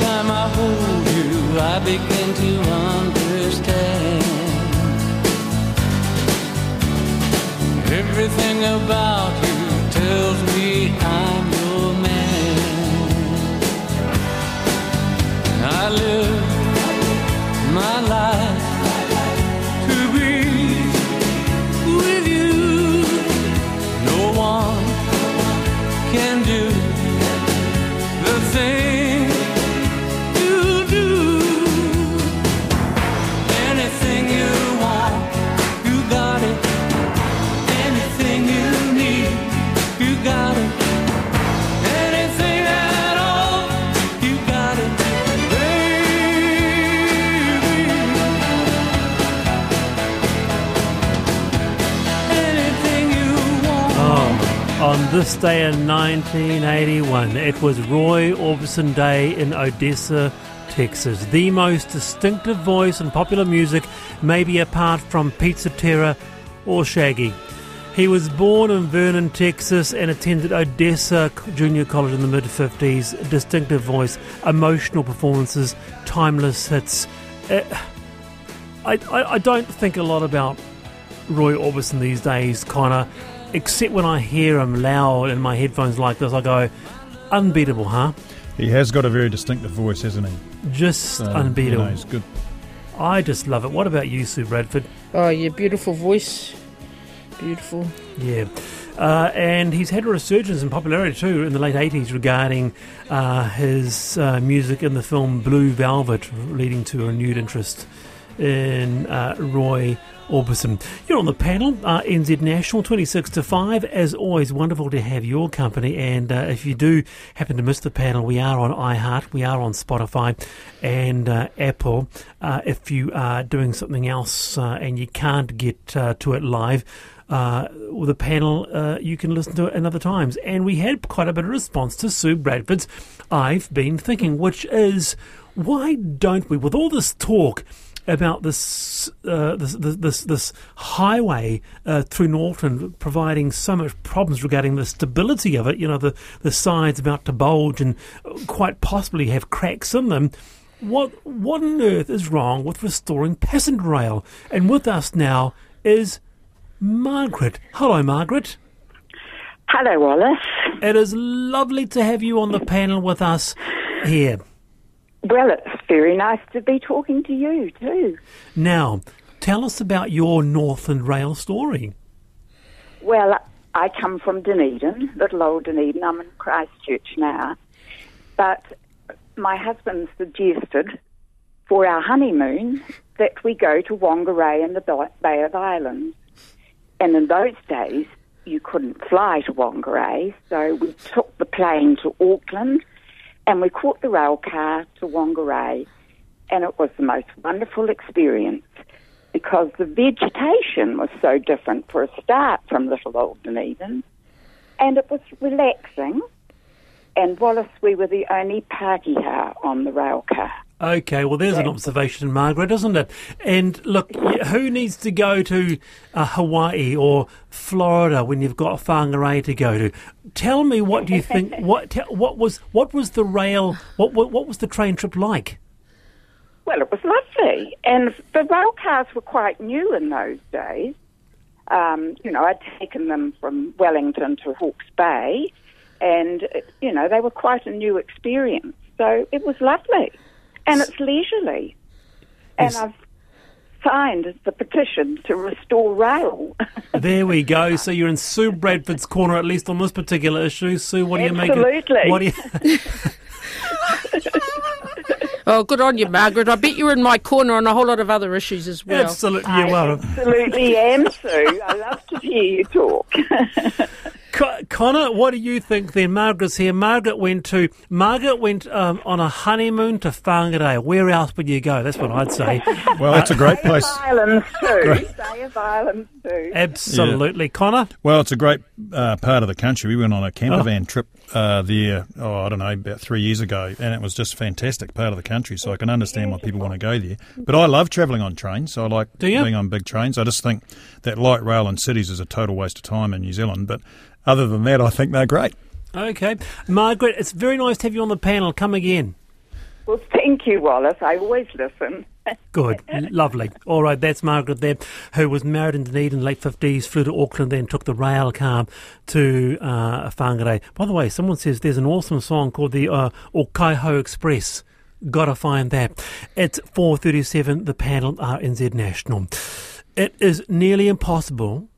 time I hold you, I begin to understand. Everything about on this day in 1981, it was Roy Orbison Day in Odessa, Texas. The most distinctive voice in popular music, maybe apart from Pizza Terra or Shaggy. He was born in Vernon, Texas, and attended Odessa Junior College in the mid 50s. Distinctive voice, emotional performances, timeless hits. Uh, I, I, I don't think a lot about Roy Orbison these days, Conor, except when I hear him loud in my headphones like this, I go, unbeatable, huh? He has got a very distinctive voice, hasn't he? Just So, unbeatable. You know, he's good. I just love it. What about you, Sue Bradford? Oh, yeah, beautiful voice. Beautiful. Yeah. Uh, and he's had a resurgence in popularity too in the late 80s regarding uh, his uh, music in the film Blue Velvet, leading to a renewed interest in uh, Roy Orbison. You're on the panel, uh, NZ National, 26 to 5. As always, wonderful to have your company. And uh, if you do happen to miss the panel, we are on iHeart, we are on Spotify and uh, Apple. Uh, if you are doing something else uh, and you can't get uh, to it live, uh, with the panel, uh, you can listen to it another times. And we had quite a bit of response to Sue Bradford's I've Been Thinking, which is why don't we, with all this talk about this uh, this, this this this highway uh, through Northland providing so much problems regarding the stability of it, you know, the, the sides about to bulge and quite possibly have cracks in them. What what on earth is wrong with restoring passenger rail? And with us now is Margaret. Hello, Margaret. Hello, Wallace. It is lovely to have you on the panel with us here. Well, it's very nice to be talking to you too. Now, tell us about your Northland Rail story. Well, I come from Dunedin, little old Dunedin. I'm in Christchurch now. But my husband suggested for our honeymoon that we go to Whangarei in the Bay of Islands. And in those days, you couldn't fly to Whangarei, so we took the plane to Auckland and we caught the rail car to Whangarei, and it was the most wonderful experience because the vegetation was so different for a start from Little Old Dunedin, and it was relaxing. And Wallace, we were the only party Pākehā on the rail car. Okay, well, there's an observation, Margaret, isn't it? And look, who needs to go to uh, Hawaii or Florida when you've got a Whangarei to go to? Tell me, what do you think? What te- what was what was the rail? What, what what was the train trip like? Well, it was lovely, and the rail cars were quite new in those days. Um, you know, I'd taken them from Wellington to Hawke's Bay, and you know they were quite a new experience. So it was lovely, and it's leisurely. And Yes. I've signed the petition to restore rail. There we go. So you're in Sue Bradford's corner, at least on this particular issue. Sue, what do you make? of- Absolutely. What do you? Oh, good on you, Margaret. I bet you're in my corner on a whole lot of other issues as well. Absolutely, you are. Absolutely am, Sue. I love to hear you talk. Co- Conor, what do you think then? Margaret's here. Margaret went to Margaret went um, on a honeymoon to Whangarei. Where else would you go? That's what I'd say. Well, that's a great Bay place. of Islands too. Bay of Islands too. Absolutely, Conor. Well, it's a great uh, part of the country. We went on a camper Oh. van trip uh, there, oh, I don't know, about three years ago, and it was just a fantastic part of the country. So I can understand why people want to go there. But I love travelling on trains, so I like Do you? being on big trains. I just think that light rail in cities is a total waste of time in New Zealand. But other than that, I think they're great. Okay, Margaret, it's very nice to have you on the panel. Come again. Well, thank you, Wallace. I always listen. Good, lovely. All right, that's Margaret there, who was married in Dunedin in the late 50s, flew to Auckland, then took the rail car to uh, Whangarei. By the way, someone says there's an awesome song called the uh, Okaihau Express. Gotta find that. It's 4.37, the panel RNZ National. It is nearly impossible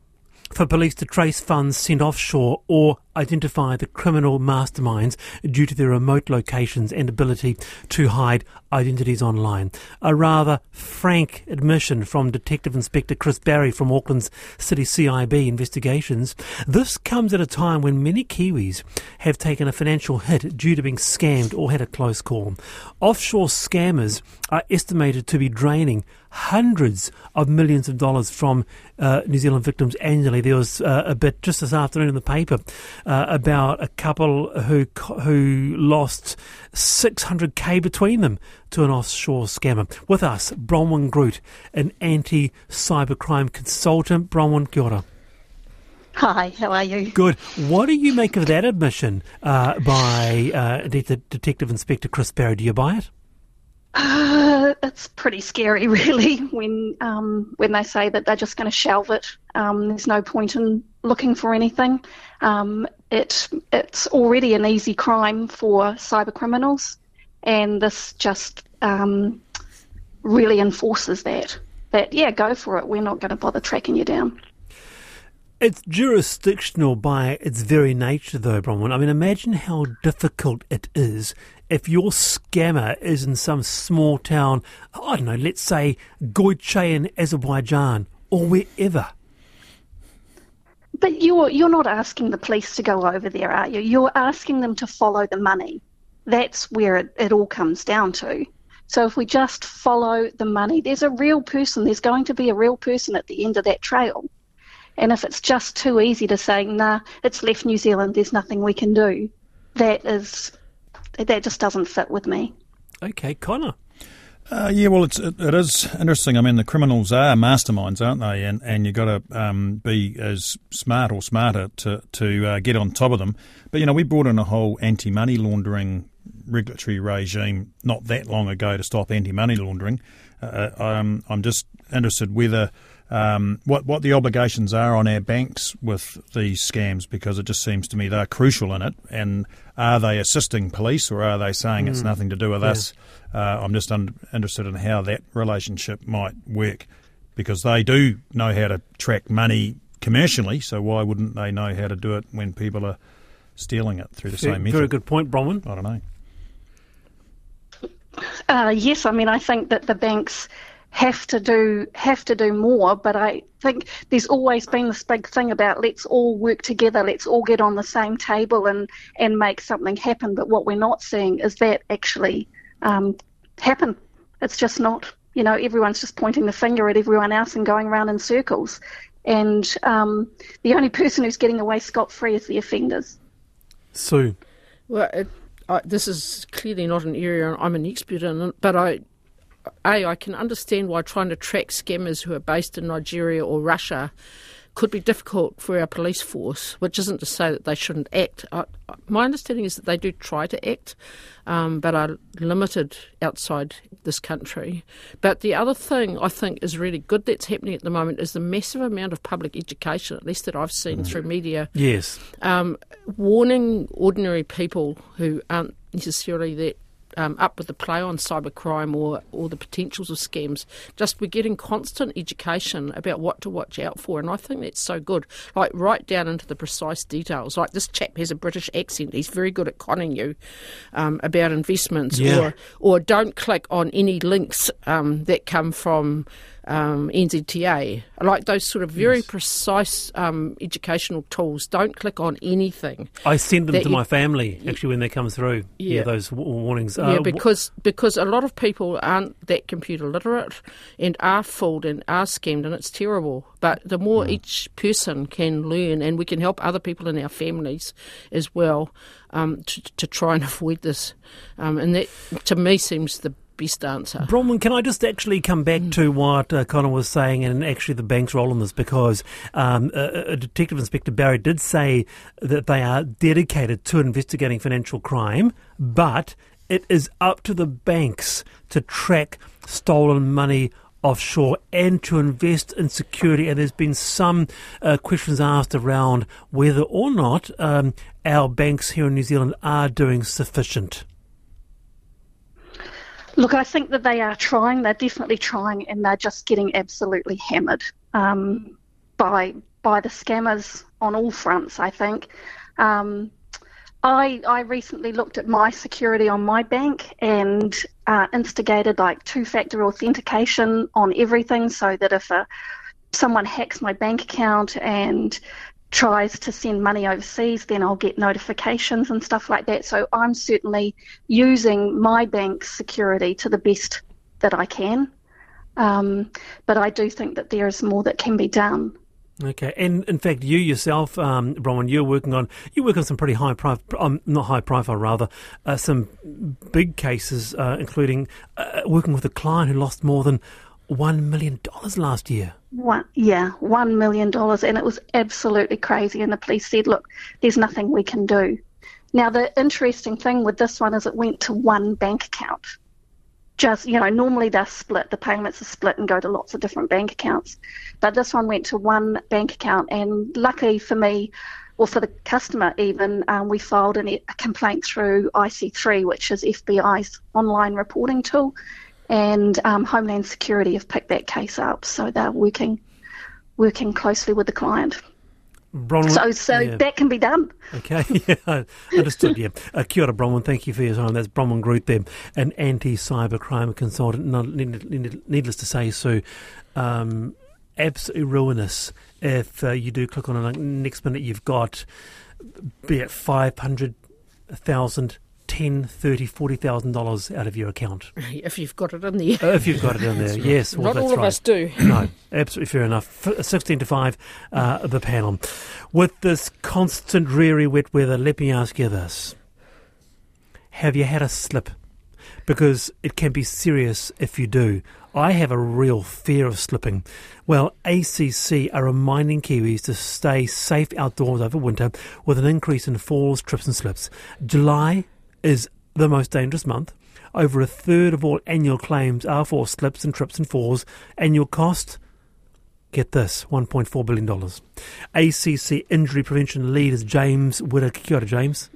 for police to trace funds sent offshore or identify the criminal masterminds due to their remote locations and ability to hide identities online. A rather frank admission from Detective Inspector Chris Barry from Auckland's City CIB investigations. This comes at a time when many Kiwis have taken a financial hit due to being scammed or had a close call. Offshore scammers are estimated to be draining hundreds of millions of dollars from uh, New Zealand victims annually. There was uh, a bit just this afternoon in the paper uh, about a couple who who lost 600k between them to an offshore scammer. With us, Bronwyn Groot, an anti-cybercrime consultant. Bronwyn, kia ora. Hi, how are you? Good. What do you make of that admission uh, by uh, Det- Detective Inspector Chris Barry? Do you buy it? Uh, it's pretty scary, really, when um, when they say that they're just going to shelve it. Um, there's no point in looking for anything. Um, it it's already an easy crime for cyber criminals, and this just um, really enforces that. That yeah, go for it. We're not going to bother tracking you down. It's jurisdictional by its very nature, though, Bronwyn. I mean, imagine how difficult it is if your scammer is in some small town, I don't know, let's say Goiche in Azerbaijan or wherever. But you're you're not asking the police to go over there, are you? You're asking them to follow the money. That's where it, it all comes down to. So if we just follow the money, there's a real person. There's going to be a real person at the end of that trail. And if it's just too easy to say, nah, it's left New Zealand, there's nothing we can do, that is that just doesn't fit with me. Okay, Conor. Uh, yeah, well, it's, it, it is interesting. I mean, the criminals are masterminds, aren't they? And and you've got to um, be as smart or smarter to to uh, get on top of them. But you know, we brought in a whole anti-money laundering regulatory regime not that long ago to stop anti-money laundering. Uh, um, I'm just interested whether um, what what the obligations are on our banks with these scams because it just seems to me they're crucial in it. And are they assisting police or are they saying it's nothing to do with Yeah. us? Uh, I'm just un- interested in how that relationship might work because they do know how to track money commercially. So why wouldn't they know how to do it when people are stealing it through the Very, same method? very good point, Bronwyn. I don't know. Uh, yes, I mean I think that the banks have to do have to do more, but I think there's always been this big thing about let's all work together, let's all get on the same table and and make something happen. But what we're not seeing is that actually um, happen. It's just not. You know, everyone's just pointing the finger at everyone else and going around in circles. And um, the only person who's getting away scot free is the offenders. Sue. Well, it, I, this is clearly not an area I'm an expert in, but I, a, I can understand why trying to track scammers who are based in Nigeria or Russia could be difficult for our police force, which isn't to say that they shouldn't act. I, my understanding is that they do try to act, um, but are limited outside this country. But the other thing I think is really good that's happening at the moment is the massive amount of public education, at least that I've seen through media, Yes. um, warning ordinary people who aren't necessarily that um, up with the play on cybercrime or, or the potentials of scams. Just we're getting constant education about what to watch out for, and I think that's so good. Like right down into the precise details. Like this chap has a British accent; he's very good at conning you um, about investments, Yeah. or or don't click on any links um, that come from um, NZTA. Like those sort of very precise um, educational tools. Don't click on anything. I send them to you- my family actually when they come through. Yeah, Yeah. those w- warnings. Yeah, Uh, because because a lot of people aren't that computer literate and are fooled and are scammed, and it's terrible. But the more Mm. each person can learn, and we can help other people in our families as well um, to, to try and avoid this, um, and that to me seems the best answer. Bronwyn, can I just actually come back Mm. to what uh, Conor was saying and actually the bank's role in this? Because um, uh, uh, Detective Inspector Barry did say that they are dedicated to investigating financial crime, but it is up to the banks to track stolen money offshore and to invest in security. And there's been some uh, questions asked around whether or not um, our banks here in New Zealand are doing sufficient. Look, I think that they are trying. They're definitely trying, and they're just getting absolutely hammered um, by by the scammers on all fronts. I think. Um, I, I recently looked at my security on my bank and uh, instigated like two-factor authentication on everything, so that if a, someone hacks my bank account and tries to send money overseas, then I'll get notifications and stuff like that. So I'm certainly using my bank's security to the best that I can. Um, but I do think that there is more that can be done. Okay, and in fact, you yourself, um, Bronwyn, you're working on you work on some pretty high profile, um, not high profile, rather, uh, some big cases, uh, including uh, working with a client who lost more than one million dollars last year. One, yeah, one million dollars, and it was absolutely crazy. And the police said, "Look, there's nothing we can do." Now, the interesting thing with this one is it went to one bank account. Just you know, normally they're split. The payments are split and go to lots of different bank accounts, but this one went to one bank account. And luckily for me, or for the customer even, um, we filed a complaint through IC3, which is FBI's online reporting tool and um, Homeland Security have picked that case up, so they're working working closely with the client. Bronwyn, So, so yeah. that can be done. Okay, yeah, understood. Yeah, uh, kia ora, Bronwyn. Thank you for your time. That's Bronwyn Groot, there, an anti-cybercrime consultant. Not, need- need- needless to say, Sue, um, absolutely ruinous if uh, you do click on it. Next minute, you've got be it five hundred thousand, ten, thirty, forty thousand dollars out of your account If you've got it in there. uh, if you've got it in there. Yes, well, Not all of right. us do. No, absolutely fair enough. F- 16 to 5, uh, the panel. With this constant dreary wet weather, let me ask you this. Have you had a slip? Because it can be serious if you do. I have a real fear of slipping. Well, ACC are reminding Kiwis to stay safe outdoors over winter with an increase in falls, trips, and slips. July is the most dangerous month. Over a third of all annual claims are for slips and trips and falls. Annual cost Get this, $1.4 billion. ACC injury prevention lead is James Whittaker. Kia ora, James.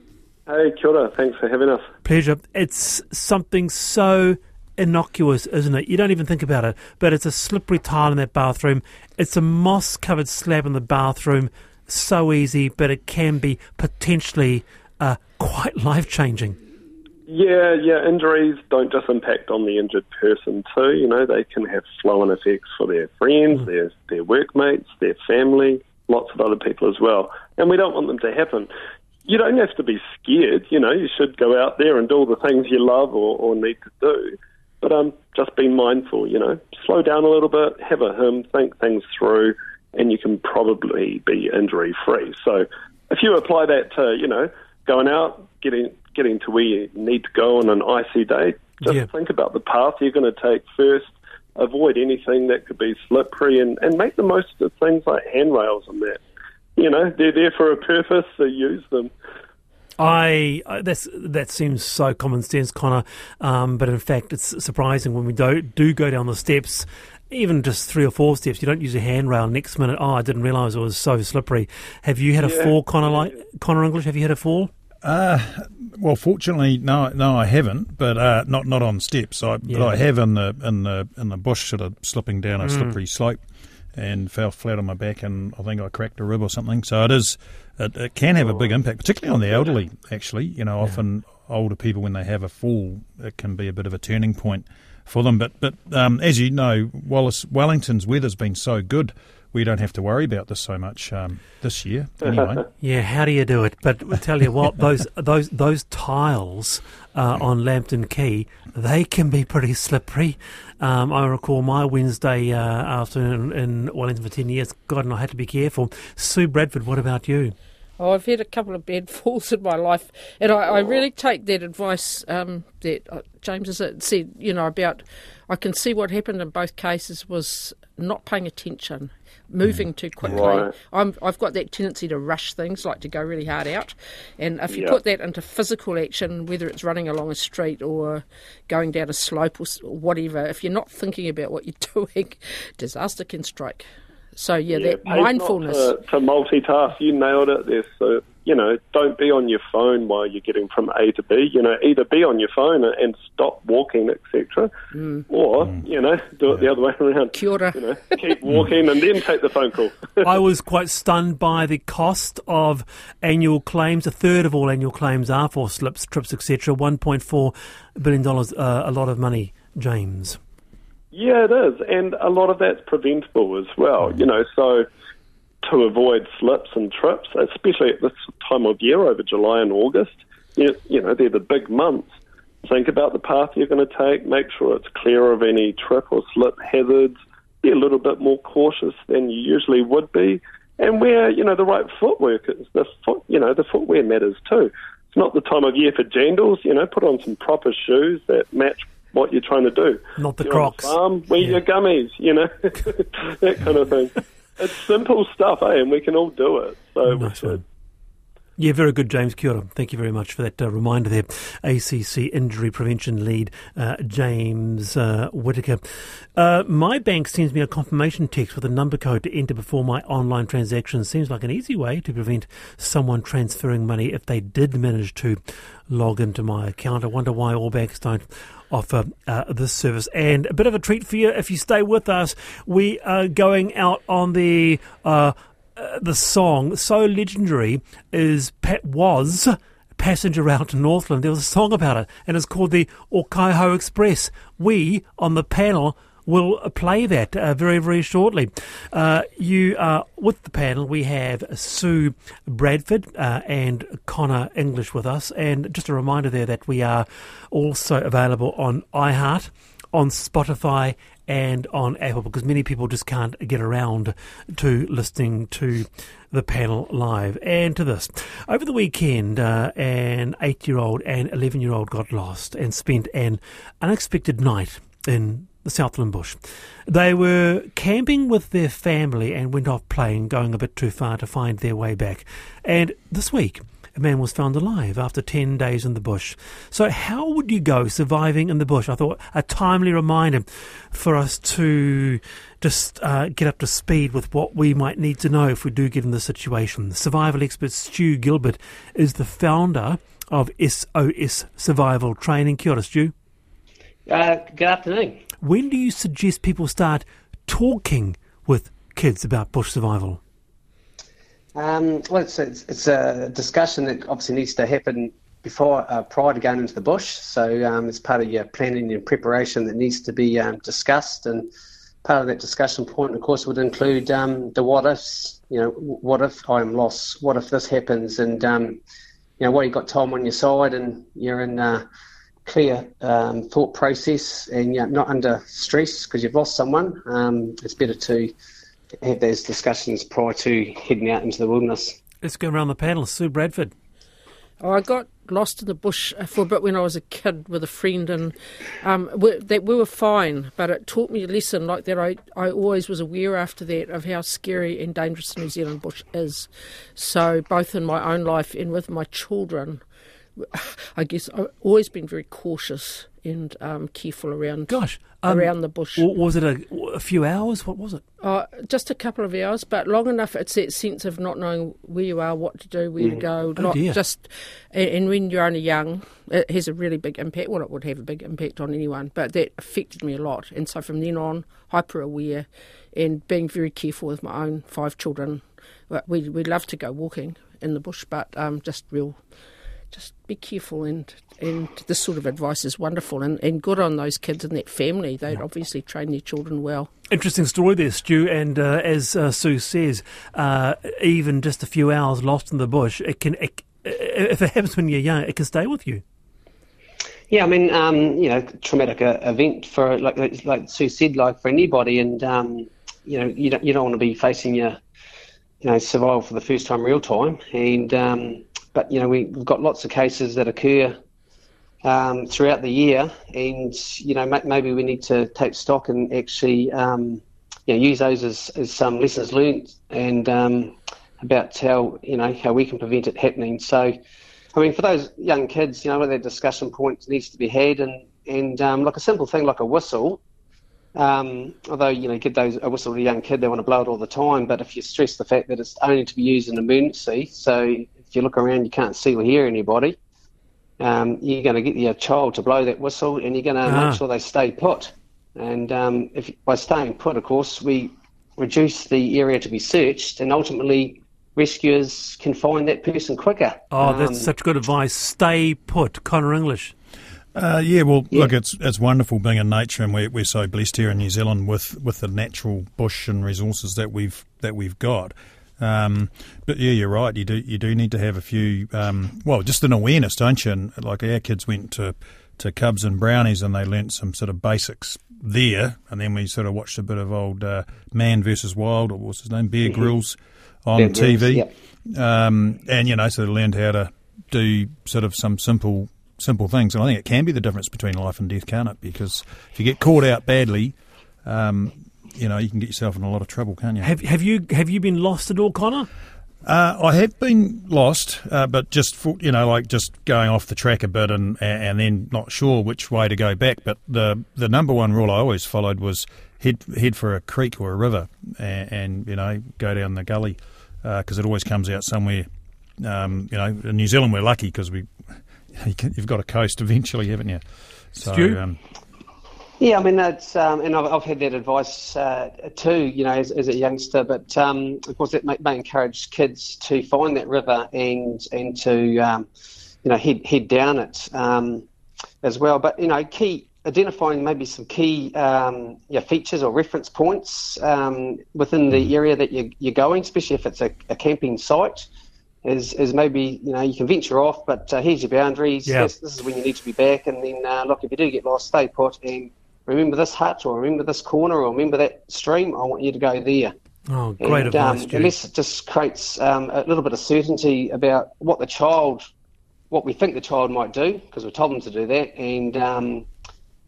Hey, kia ora. Thanks for having us. Pleasure. It's something so innocuous, isn't it? You don't even think about it, but it's a slippery tile in that bathroom. It's a moss covered slab in the bathroom. So easy, but it can be potentially uh, quite life changing. Yeah, yeah, injuries don't just impact on the injured person too. You know, they can have flow-on effects for their friends, their their workmates, their family, lots of other people as well. And we don't want them to happen. You don't have to be scared. You know, you should go out there and do all the things you love or, or need to do. But um, just be mindful. You know, slow down a little bit, have a hymn, think things through, and you can probably be injury-free. So if you apply that to, you know, going out, getting getting to where you need to go on an icy day, just Yeah. think about the path you're going to take first. Avoid anything that could be slippery, and, and make the most of things like handrails and that. You know, they're there for a purpose, so use them. I that's that seems so common sense, Conor. Um, but in fact, it's surprising when we do do go down the steps, even just three or four steps. You don't use a handrail. Next minute, oh, I didn't realise it was so slippery. Have you had a Yeah. fall, Conor? Like Conor English, have you had a fall? Well, fortunately, no, no, I haven't, but uh, not not on steps. I, But I have in the in the in the bush, sort of slipping down a Mm. slippery slope, and fell flat on my back, and I think I cracked a rib or something. So it is, it, it can have a big impact, particularly on the elderly. Actually, you know, often older people when they have a fall, it can be a bit of a turning point for them. But but um, as you know, Wallace Wellington's weather's been so good. We don't have to worry about this so much um, this year, anyway. Yeah, how do you do it? But I tell you what, those those those tiles uh, on Lambton Quay, they can be pretty slippery. Um, I recall my Wednesday uh, afternoon in Wellington for ten years. God, and I had to be careful. Sue Bradford, what about you? Oh, I've had a couple of bad falls in my life, and I, I really take that advice um, that uh, James has said. You know about I can see what happened in both cases was not paying attention. moving too quickly. Right. I'm, I've got that tendency to rush things, like to go really hard out. And if you Yeah. put that into physical action, whether it's running along a street or going down a slope or, whatever, if you're not thinking about what you're doing, disaster can strike. So yeah, that pays not mindfulness. To, to multitask, you nailed it there. So, you know, don't be on your phone while you're getting from A to B. You know, either be on your phone and stop walking, etc., Mm. or, you know, do it the other way around. Kia ora. You know, keep walking and then take the phone call. I was quite stunned by the cost of annual claims. A third of all annual claims are for slips, trips, etc. $1.4 billion, uh, a lot of money, James. Yeah, it is, and a lot of that's preventable as well. You know, so to avoid slips and trips, especially at this time of year over July and August, you, you know, they're the big months. Think about the path you're going to take. Make sure it's clear of any trip or slip hazards. Be a little bit more cautious than you usually would be, and wear you know the right footwork. The foot, you know, the footwear matters too. It's not the time of year for jandals. You know, put on some proper shoes that match what you're trying to do. Not the You're Crocs. farm, wear Yeah. your gummies, you know, that kind of thing. It's simple stuff, eh? And we can all do it. So Nice one. Yeah, very good, James Kia ora. Thank you very much for that uh, reminder there. ACC Injury Prevention Lead, uh, James uh, Whitaker. Uh, my bank sends me a confirmation text with a number code to enter before my online transaction. Seems like an easy way to prevent someone transferring money if they did manage to log into my account. I wonder why all banks don't offer uh, this service. And a bit of a treat for you if you stay with us. We are going out on the. Uh, uh, the song so legendary is Pat was passenger out to Northland. There was a song about it, and it's called the Okaihau Express. We on the panel will play that uh, very very shortly. Uh, you are with the panel. We have Sue Bradford uh, and Conor English with us, and just a reminder there that we are also available on iHeart, on Spotify and on Apple because many people just can't get around to listening to the panel live. And to this, over the weekend, uh, an eight year old and 11 year old got lost and spent an unexpected night in the Southland Bush. They were camping with their family and went off playing, going a bit too far to find their way back. And this week, a man was found alive after 10 days in the bush. So, how would you go surviving in the bush? I thought a timely reminder for us to just uh, get up to speed with what we might need to know if we do get in this situation. Survival expert Stu Gilbert is the founder of SOS Survival Training. Kia ora, Stu. Uh, good afternoon. When do you suggest people start talking with kids about bush survival? Um, well, it's, it's, it's a discussion that obviously needs to happen before, uh, prior to going into the bush. So um, it's part of your planning and preparation that needs to be um, discussed. And part of that discussion point, of course, would include um, the what ifs. You know, what if I'm lost? What if this happens? And um, you know, what you got time on your side, and you're in uh, clear um, thought process, and you're not under stress because you've lost someone. Um, it's better to have those discussions prior to heading out into the wilderness. Let's go around the panel. Sue Bradford. Oh, I got lost in the bush for a bit when I was a kid with a friend, and um, we, that we were fine. But it taught me a lesson like that. I, I always was aware after that of how scary and dangerous the New Zealand bush is. So both in my own life and with my children, I guess I've always been very cautious and um, careful around Gosh. um, around the bush. w- Was it a, a few hours? What was it? Uh, just a couple of hours, but long enough. It's that sense of not knowing where you are, what to do, where to go. Oh, not dear. just. And, and when you're only young, it has a really big impact. Well, it would have a big impact on anyone, but that affected me a lot. And so from then on, hyper aware and being very careful with my own five children. We we love to go walking in the bush, but um, just real. Just be careful, and, and this sort of advice is wonderful and, and good on those kids and that family. They'd obviously train their children well. Interesting story there, Stu. And uh, as uh, Sue says, uh, even just a few hours lost in the bush, it can. It, if it happens when you're young, it can stay with you. Yeah, I mean, um, you know, traumatic uh, event for like like- like Sue said, like for anybody, and um, you know, you don't you don't want to be facing your you know survival for the first time real time, and um, but you know we, we've got lots of cases that occur um, throughout the year, and you know maybe we need to take stock and actually um, you know, use those as, as some lessons learned and um, about how you know how we can prevent it happening. So, I mean, for those young kids, you know, that discussion point needs to be had, and and um, like a simple thing like a whistle. Um, although you know, give those a whistle to a young kid, they want to blow it all the time. But if you stress the fact that it's only to be used in emergency, so if you look around, you can't see or hear anybody. Um, you're going to get your child to blow that whistle, and you're going to Ah. make sure they stay put. And um, if by staying put, of course, we reduce the area to be searched, and ultimately rescuers can find that person quicker. Oh, that's Um, such good advice. Stay put, Conor English. Uh, yeah, well, Yeah. look, it's it's wonderful being in nature, and we're, we're so blessed here in New Zealand with, with the natural bush and resources that we've that we've got. Um, but yeah, you're right. You do you do need to have a few, um, well, just an awareness, don't you? And like our kids went to to Cubs and Brownies, and they learnt some sort of basics there, and then we sort of watched a bit of old uh, Man versus Wild, or what's his name, Bear Grylls, on Bear Grylls, TV yep. um, and you know, so they learned how to do sort of some simple simple things. And I think it can be the difference between life and death, can't it? Because if you get caught out badly, um, you know, you can get yourself in a lot of trouble, can't you? Have have you have you been lost at all, Conor? Uh, I have been lost, uh, but just for, you know, like just going off the track a bit, and and then not sure which way to go back. But the the number one rule I always followed was head head for a creek or a river, and, and you know, go down the gully because it always comes out somewhere. Um, you know, in New Zealand we're lucky because we you you've got a coast eventually, haven't you? So, Stu? um, Yeah, I mean that's, um, and I've, I've had that advice uh, too, you know, as, as a youngster. But um, of course, that may, may encourage kids to find that river and and to um, you know head head down it um, as well. But you know, key identifying maybe some key um, yeah, features or reference points um, within the area that you're, you're going, especially if it's a, a camping site. Is, is maybe you know you can venture off, but uh, here's your boundaries. Yeah. This, this is when you need to be back, and then uh, look if you do get lost, stay put and remember this hut or remember this corner or remember that stream. I want you to go there. Oh, great and, advice, um, least it just creates um, a little bit of certainty about what the child, what we think the child might do, because we told them to do that, and um,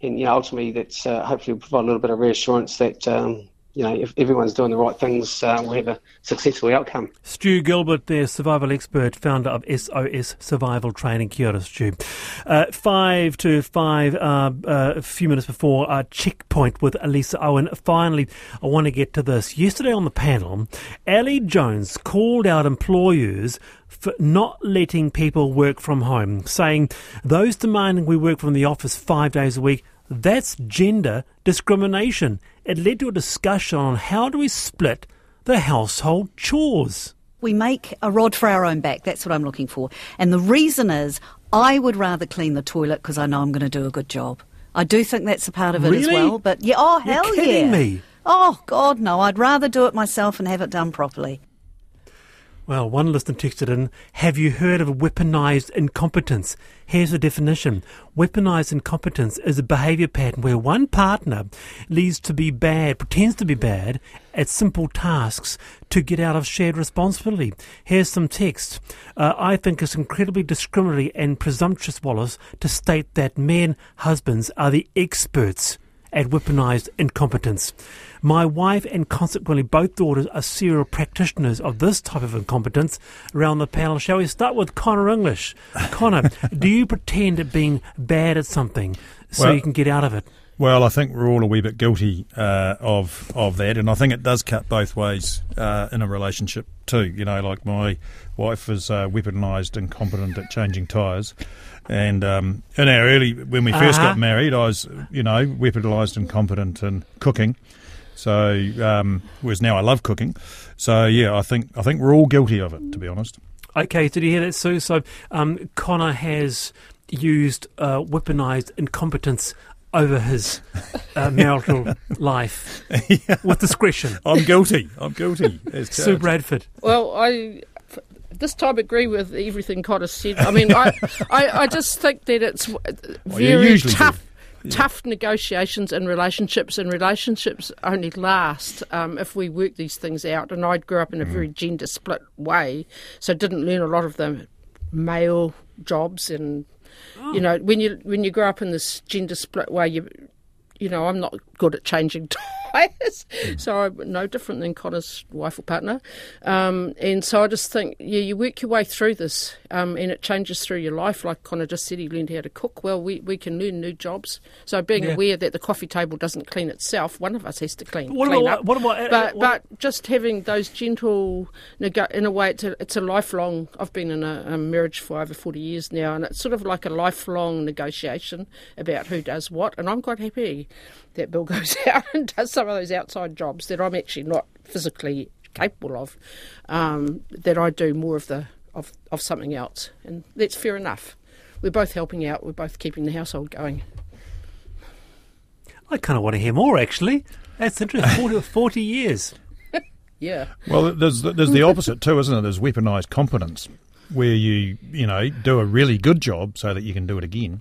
and you know ultimately that's uh, hopefully will provide a little bit of reassurance that um, you know if everyone's doing the right things, uh, we'll have a successful outcome. Stu Gilbert, their survival expert, founder of SOS Survival Training. Kia ora, Stu. Uh, five to five, uh, uh, a few minutes before our checkpoint with Elisa Owen. Finally, I want to get to this. Yesterday on the panel, Ali Jones called out employers for not letting people work from home, saying those demanding we work from the office five days a week that's gender discrimination. It led to a discussion on how do we split the household chores. We make a rod for our own back. That's what I'm looking for. And the reason is I would rather clean the toilet because I know I'm going to do a good job. I do think that's a part of it as well. But yeah, oh, hell You're kidding yeah. me. Oh, God, no. I'd rather do it myself and have it done properly. Well, one listener texted in, Have you heard of weaponized incompetence? Here's the definition. Weaponized incompetence is a behavior pattern where one partner leads to be bad, pretends to be bad at simple tasks to get out of shared responsibility. Here's some text. Uh, I think it's incredibly discriminatory and presumptuous, Wallace, to state that men, husbands, are the experts at weaponized incompetence. My wife and consequently both daughters are serial practitioners of this type of incompetence around the panel. Shall we start with Conor English? Conor, do you pretend at being bad at something so Well- you can get out of it? Well, I think we're all a wee bit guilty uh, of of that, and I think it does cut both ways uh, in a relationship too. You know, like my wife is uh, weaponised and competent at changing tyres, and um, in our early when we 1st Uh-huh. got married, I was you know weaponised and competent in cooking. So, um, whereas now I love cooking. So yeah, I think I think we're all guilty of it, to be honest. Okay, did you hear that, Sue? So um, Conor has used uh, weaponized incompetence over his uh, marital life with discretion. I'm guilty. I'm guilty. as Sue. Bradford. Well, I f- this time agree with everything Conor said. I mean, I, I, I just think that it's uh, you very usually tough. Tough negotiations and relationships, and relationships only last um, if we work these things out. And I grew up in a very gender split way, so didn't learn a lot of the male jobs. And you know, when you when you grow up in this gender split way, you you know, I'm not good at changing bias. So I'm no different than Conor's wife or partner. Um, and so I just think, yeah, you work your way through this um, and it changes through your life. Like Conor just said, he learned how to cook. Well, we, we can learn new jobs. So being Yeah. aware that the coffee table doesn't clean itself, one of us has to clean, What clean about- up. what about- uh, but, what- but just having those gentle, in a way, it's a, it's a lifelong, I've been in a, a marriage for over 40 years now, and it's sort of like a lifelong negotiation about who does what. And I'm quite happy that Bill goes out and does some of those outside jobs that I'm actually not physically capable of, um, that I do more of the of, of something else. And that's fair enough. We're both helping out, we're both keeping the household going. I kind of want to hear more, actually. That's interesting. 40, 40 years. Yeah. Well, there's there's the opposite too, isn't it? There's weaponized competence, where you you know do a really good job so that you can do it again.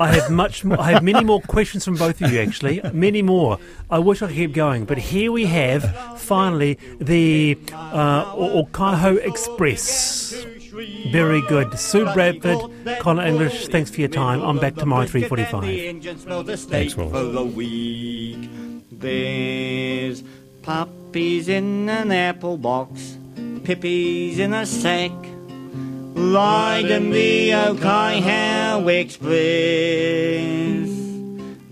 I have much. More, I have many more questions from both of you. Actually, many more. I wish I could keep going, but here we have finally the uh, Okaihau Express. Very good, Sue Bradford, Conor English. Thanks for your time. I'm back tomorrow three forty-five. Thanks, Will. for the week. There's puppies in an apple box, pippies in a sack. Riding the Okaihau Express.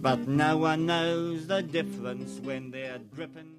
But no one knows the difference when they're dripping.